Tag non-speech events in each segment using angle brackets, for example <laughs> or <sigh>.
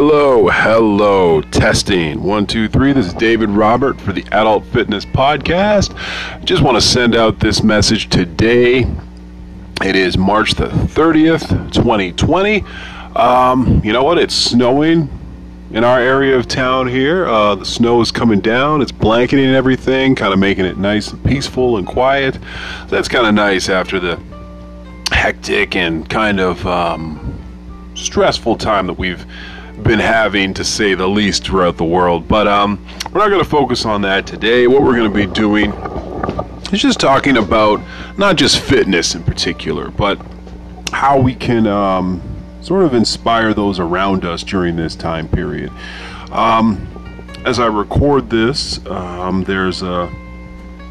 hello, hello. Testing. One, two, three. This is David Robert for the Adult Fitness Podcast. Just want to send out this message today. It is March the 30th, 2020. Um, you know what? It's snowing in our area of town here. Uh, the snow is coming down. It's blanketing everything, kind of making it nice and peaceful and quiet. So that's kind of nice after the hectic and kind of um, stressful time that we've been having, to say the least, throughout the world. But um, we're not going to focus on that today. What we're going to be doing is just talking about not just fitness in particular, but how we can um, sort of inspire those around us during this time period. Um, as I record this, um, there's a,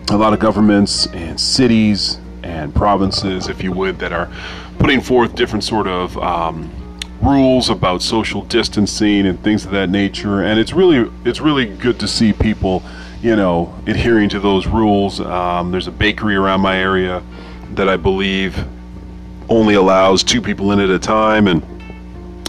a lot of governments and cities and provinces, if you would, that are putting forth different sort of um, rules about social distancing and things of that nature. And it's really it's really good to see people, you know, adhering to those rules. Um, there's a bakery around my area that I believe only allows two people in at a time, and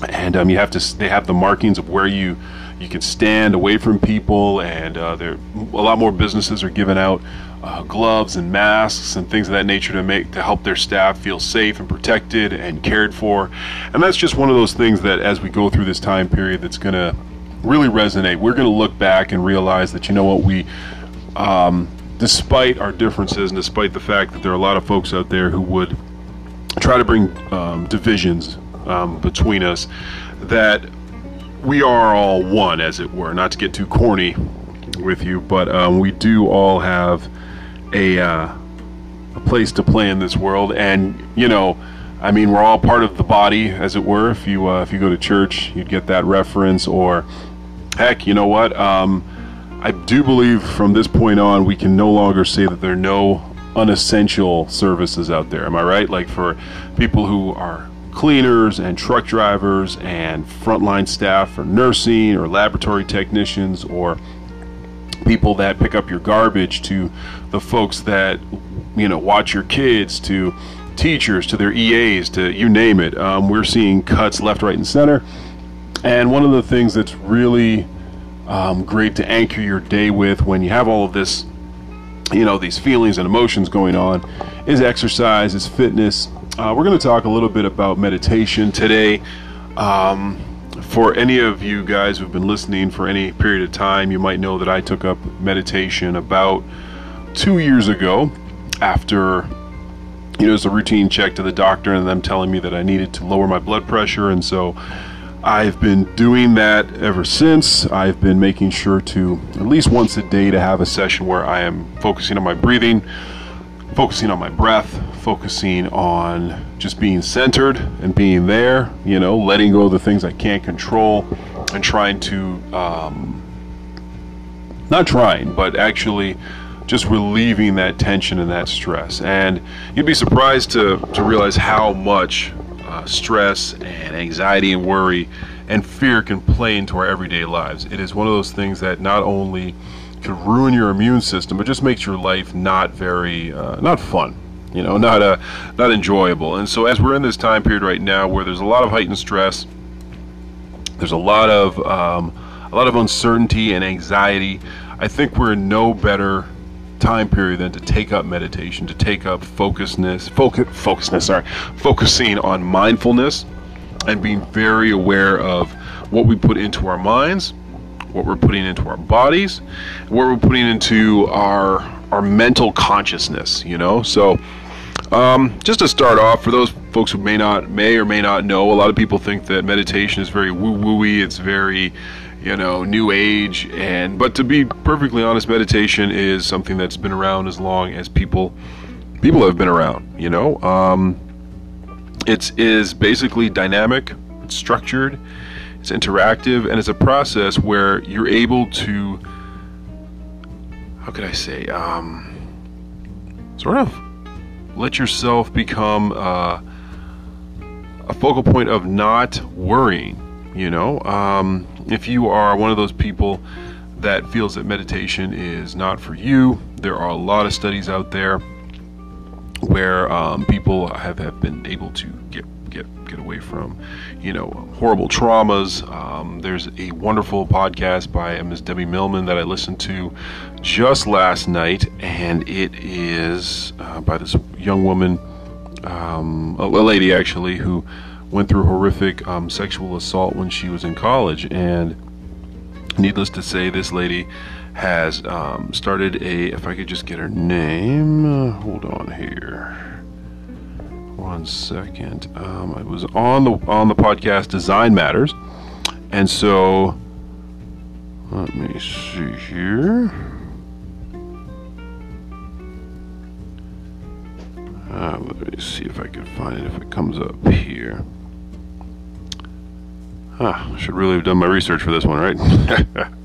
and um, you have to they have the markings of where you you can stand away from people, and uh, there a lot more businesses are giving out uh, gloves and masks and things of that nature to make to help their staff feel safe and protected and cared for. And that's just one of those things that as we go through this time period, that's going to really resonate. We're going to look back and realize that you know what we. Um, despite our differences and despite the fact that there are a lot of folks out there who would try to bring um, divisions um, between us, that we are all one, as it were. Not to get too corny with you, but um, we do all have a uh, a place to play in this world, and you know, I mean, we're all part of the body, as it were. If you uh, if you go to church, you'd get that reference, or heck, you know what? Um, I do believe from this point on, we can no longer say that there are no unessential services out there. Am I right? Like for people who are cleaners and truck drivers and frontline staff for nursing or laboratory technicians or people that pick up your garbage to the folks that you know watch your kids to teachers to their EAs to you name it. Um, we're seeing cuts left, right, and center. And one of the things that's really um, great to anchor your day with when you have all of this, you know, these feelings and emotions going on, is exercise, is fitness. Uh, we're going to talk a little bit about meditation today. Um, for any of you guys who've been listening for any period of time, you might know that I took up meditation about two years ago after you know, it was a routine check to the doctor and them telling me that I needed to lower my blood pressure. And so I've been doing that ever since. I've been making sure to at least once a day to have a session where I am focusing on my breathing, focusing on my breath, focusing on just being centered and being there, you know, letting go of the things I can't control and trying to, um, not trying, but actually just relieving that tension and that stress. And you'd be surprised to, to realize how much uh, stress and anxiety and worry and fear can play into our everyday lives. It is one of those things that not only can ruin your immune system, but just makes your life not very, uh, not fun. You know, not uh, not enjoyable. And so, as we're in this time period right now, where there's a lot of heightened stress, there's a lot of um, a lot of uncertainty and anxiety. I think we're in no better time period than to take up meditation, to take up focusness, focus, focusness, sorry, focusing on mindfulness and being very aware of what we put into our minds, what we're putting into our bodies, what we're putting into our our mental consciousness. You know, so. Um, just to start off, for those folks who may not, may or may not know, a lot of people think that meditation is very woo wooey. It's very, you know, new age. And but to be perfectly honest, meditation is something that's been around as long as people people have been around. You know, um, it is basically dynamic, it's structured, it's interactive, and it's a process where you're able to. How could I say? Um, sort of let yourself become uh, a focal point of not worrying. You know, um, if you are one of those people that feels that meditation is not for you, there are a lot of studies out there where um, people have, have been able to get get get away from, you know, horrible traumas. Um, there's a wonderful podcast by Ms. Debbie Millman that I listened to just last night, and it is uh, by this young woman, um, a, lady actually, who went through horrific um, sexual assault when she was in college, and needless to say, this lady has um, started a. If I could just get her name, uh, hold on here one second. Um, I was on the on the podcast Design Matters, and so let me see here. Uh, let me see if I can find it if it comes up here. Huh, I should really have done my research for this one, right? <laughs>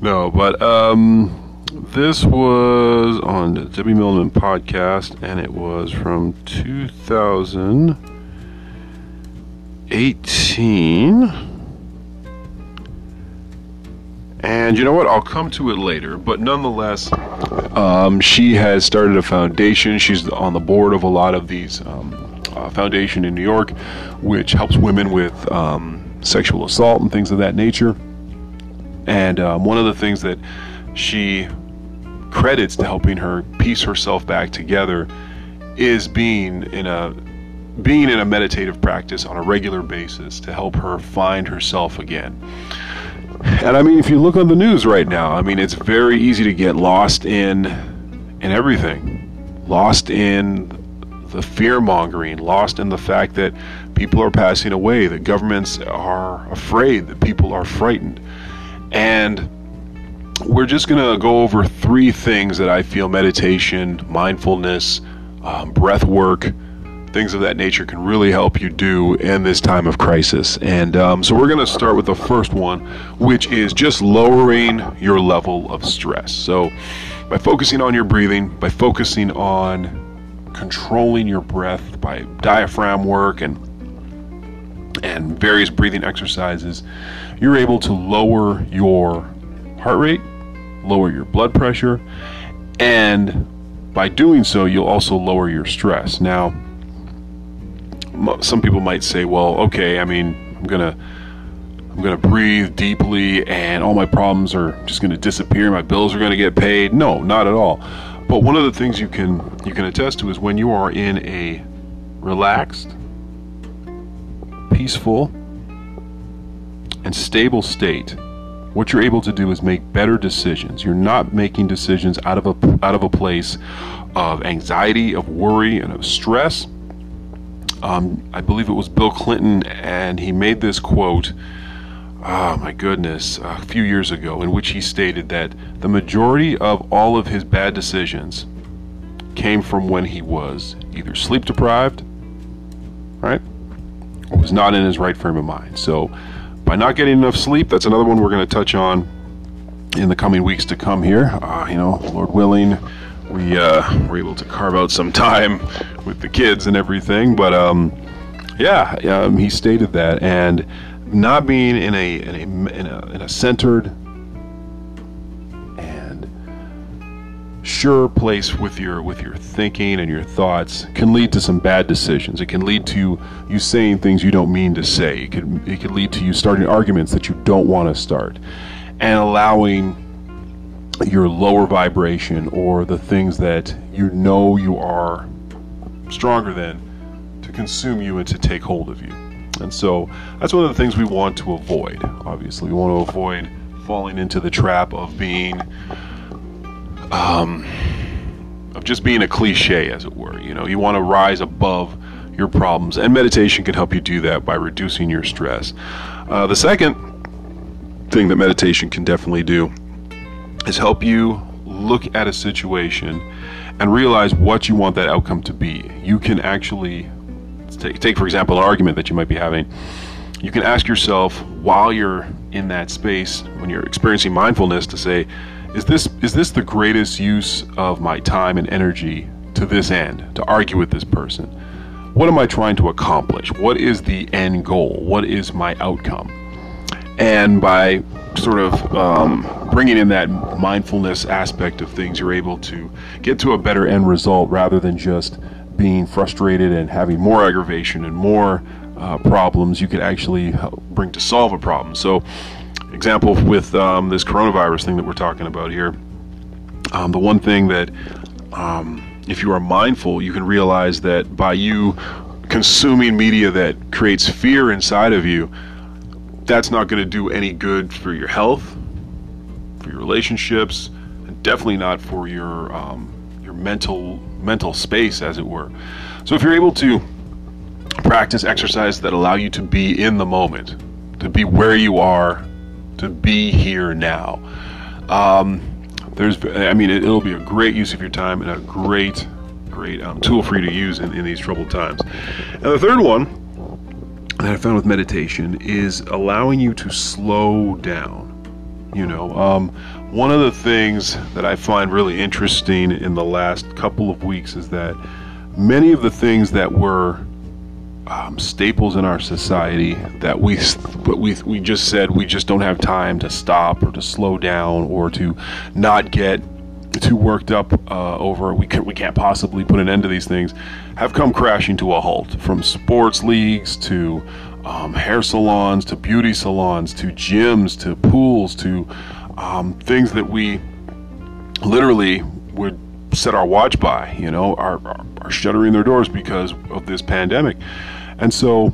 no, but um, this was on the Debbie Millman podcast, and it was from 2018. And you know what? I'll come to it later. But nonetheless, um, she has started a foundation. She's on the board of a lot of these um, uh, foundation in New York, which helps women with um, sexual assault and things of that nature. And um, one of the things that she credits to helping her piece herself back together is being in a being in a meditative practice on a regular basis to help her find herself again. And I mean if you look on the news right now, I mean it's very easy to get lost in in everything. Lost in the fear mongering, lost in the fact that people are passing away, that governments are afraid, that people are frightened. And we're just going to go over three things that I feel meditation, mindfulness, um, breath work, things of that nature can really help you do in this time of crisis. And um, so we're going to start with the first one, which is just lowering your level of stress. So by focusing on your breathing, by focusing on controlling your breath by diaphragm work and and various breathing exercises, you're able to lower your heart rate, lower your blood pressure, and by doing so, you'll also lower your stress. Now, some people might say, well, okay, I mean, I'm to I'm going to breathe deeply and all my problems are just going to disappear, my bills are going to get paid. No, not at all. But one of the things you can you can attest to is when you are in a relaxed, peaceful, stable state, what you're able to do is make better decisions. You're not making decisions out of a out of a place of anxiety, of worry, and of stress. Um, I believe it was Bill Clinton, and he made this quote. Oh my goodness, a few years ago, in which he stated that the majority of all of his bad decisions came from when he was either sleep deprived, right, or was not in his right frame of mind. So by not getting enough sleep, that's another one we're going to touch on in the coming weeks to come here. Uh, you know, Lord willing, we uh, were able to carve out some <laughs> time with the kids and everything. But um, yeah, um, he stated that, and not being in a in a in a, in a centered sure place with your with your thinking and your thoughts can lead to some bad decisions. It can lead to you saying things you don't mean to say. It could it could lead to you starting arguments that you don't want to start, and allowing your lower vibration or the things that you know you are stronger than to consume you and to take hold of you. And so that's one of the things we want to avoid. Obviously, we want to avoid falling into the trap of being um, of just being a cliche, as it were. You know, you want to rise above your problems, and meditation can help you do that by reducing your stress. Uh, the second thing that meditation can definitely do is help you look at a situation and realize what you want that outcome to be. You can actually take, take for example, an argument that you might be having. You can ask yourself while you're in that space, when you're experiencing mindfulness, to say, is this is this the greatest use of my time and energy to this end to argue with this person? What am I trying to accomplish? What is the end goal? What is my outcome? And by sort of um, bringing in that mindfulness aspect of things, you're able to get to a better end result rather than just being frustrated and having more aggravation and more uh, problems you could actually bring to solve a problem. So, example with um, this coronavirus thing that we're talking about here, um, the one thing that um, if you are mindful, you can realize that by you consuming media that creates fear inside of you, that's not going to do any good for your health, for your relationships, and definitely not for your um, your mental mental space, as it were. So if you're able to practice exercise that allow you to be in the moment, to be where you are, to be here now. Um, there's, I mean, it, will be a great use of your time and a great, great um, tool for you to use in, in these troubled times. And the third one that I found with meditation is allowing you to slow down. You know, um, one of the things that I find really interesting in the last couple of weeks is that many of the things that were um, staples in our society that we but we we just said we just don't have time to stop or to slow down or to not get too worked up uh, over. We can we can't possibly put an end to these things. Have come crashing to a halt from sports leagues to um, hair salons to beauty salons to gyms to pools to um, things that we literally would set our watch by you know are, are, are shuttering their doors because of this pandemic and so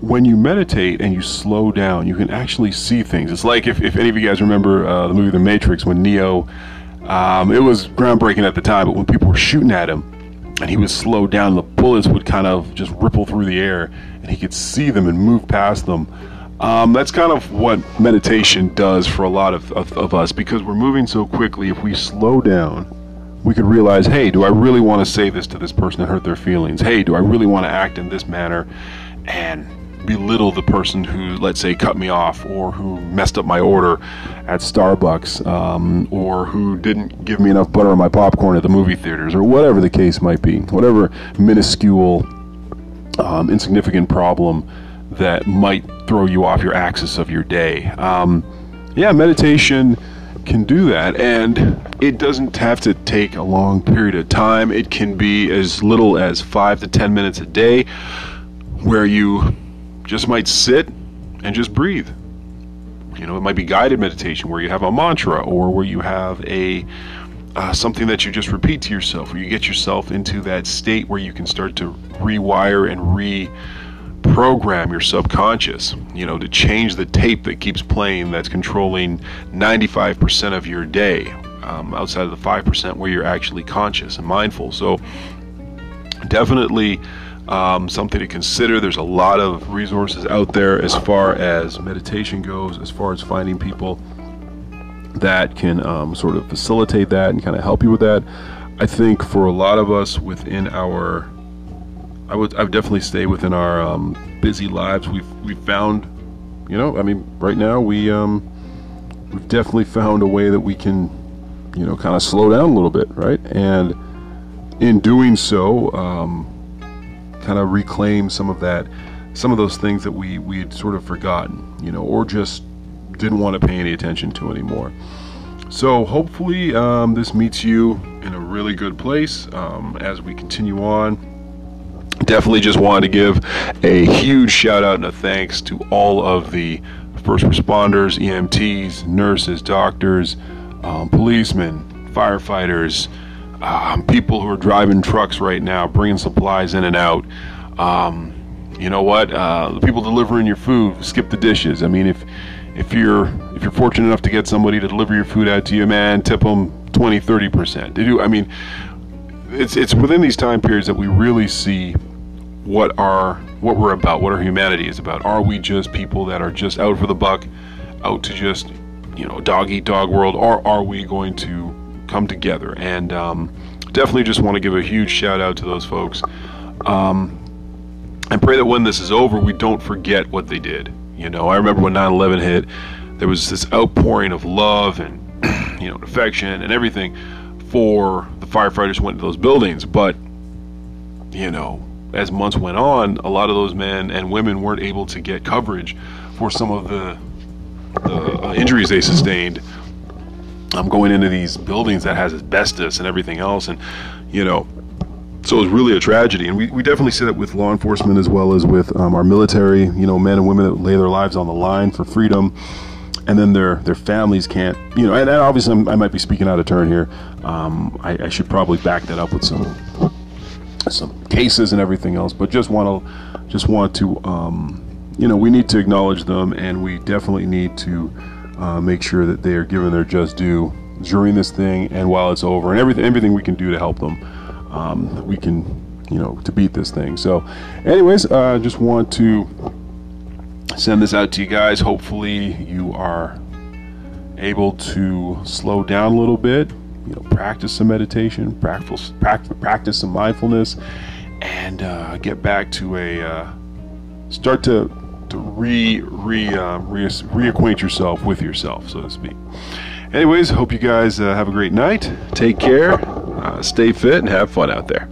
when you meditate and you slow down, you can actually see things. It's like if, if any of you guys remember uh, the movie The Matrix when Neo, um, it was groundbreaking at the time, but when people were shooting at him and he was slowed down, the bullets would kind of just ripple through the air and he could see them and move past them. Um, that's kind of what meditation does for a lot of, of, of us because we're moving so quickly. If we slow down, we could realize, hey, do I really want to say this to this person and hurt their feelings? Hey, do I really want to act in this manner and belittle the person who, let's say, cut me off or who messed up my order at Starbucks um, or who didn't give me enough butter on my popcorn at the movie theaters or whatever the case might be, whatever minuscule, um, insignificant problem that might throw you off your axis of your day. Um, yeah, meditation can do that. And it doesn't have to take a long period of time. It can be as little as five to ten minutes a day where you just might sit and just breathe. You know, it might be guided meditation where you have a mantra or where you have a uh, something that you just repeat to yourself, where you get yourself into that state where you can start to rewire and re program your subconscious, you know, to change the tape that keeps playing that's controlling 95% of your day um, outside of the 5% where you're actually conscious and mindful. So, definitely um, something to consider. There's a lot of resources out there as far as meditation goes, as far as finding people that can um, sort of facilitate that and kind of help you with that. I think for a lot of us within our I would I would definitely stay within our um, busy lives. We've we've found, you know, I mean, right now we um, we've definitely found a way that we can, you know, kind of slow down a little bit, right? And in doing so, um, kind of reclaim some of that, some of those things that we we had sort of forgotten, you know, or just didn't want to pay any attention to anymore. So hopefully um, this meets you in a really good place um, as we continue on definitely just wanted to give a huge shout out and a thanks to all of the first responders, EMTs, nurses, doctors, um, policemen, firefighters, um, people who are driving trucks right now, bringing supplies in and out. Um, you know what? Uh, the people delivering your food, SkipTheDishes. I mean, if if you're if you're fortunate enough to get somebody to deliver your food out to you, man, tip them 20, 30 percent. They do. I mean, it's it's within these time periods that we really see what our what we're about, what our humanity is about. Are we just people that are just out for the buck, out to just you know dog eat dog world, or are we going to come together? And um, definitely just want to give a huge shout out to those folks. Um, and pray that when this is over, we don't forget what they did. You know, I remember when 9/11 hit, there was this outpouring of love and <clears throat> you know affection and everything for the firefighters who went to those buildings, but you know as months went on, a lot of those men and women weren't able to get coverage for some of the uh, injuries they sustained I'm going into these buildings that has asbestos and everything else, and you know, so it's really a tragedy. And we, we definitely see that with law enforcement as well as with um, our military. You know, men and women that lay their lives on the line for freedom, and then their their families can't. You know, and, and obviously I'm, i might be speaking out of turn here. Um, I, I should probably back that up with some some cases and everything else, but just want to just want to um, you know we need to acknowledge them, and we definitely need to uh, make sure that they are given their just due during this thing and while it's over, and everything everything we can do to help them, um, we can you know to beat this thing. So, anyways, I uh, just want to send this out to you guys. Hopefully, you are able to slow down a little bit. You know, practice some meditation, practice practice, practice some mindfulness, and uh, get back to a uh, start to to re re, uh, re reacquaint yourself with yourself, so to speak. Anyways, hope you guys uh, have a great night. Take care, uh, stay fit, and have fun out there.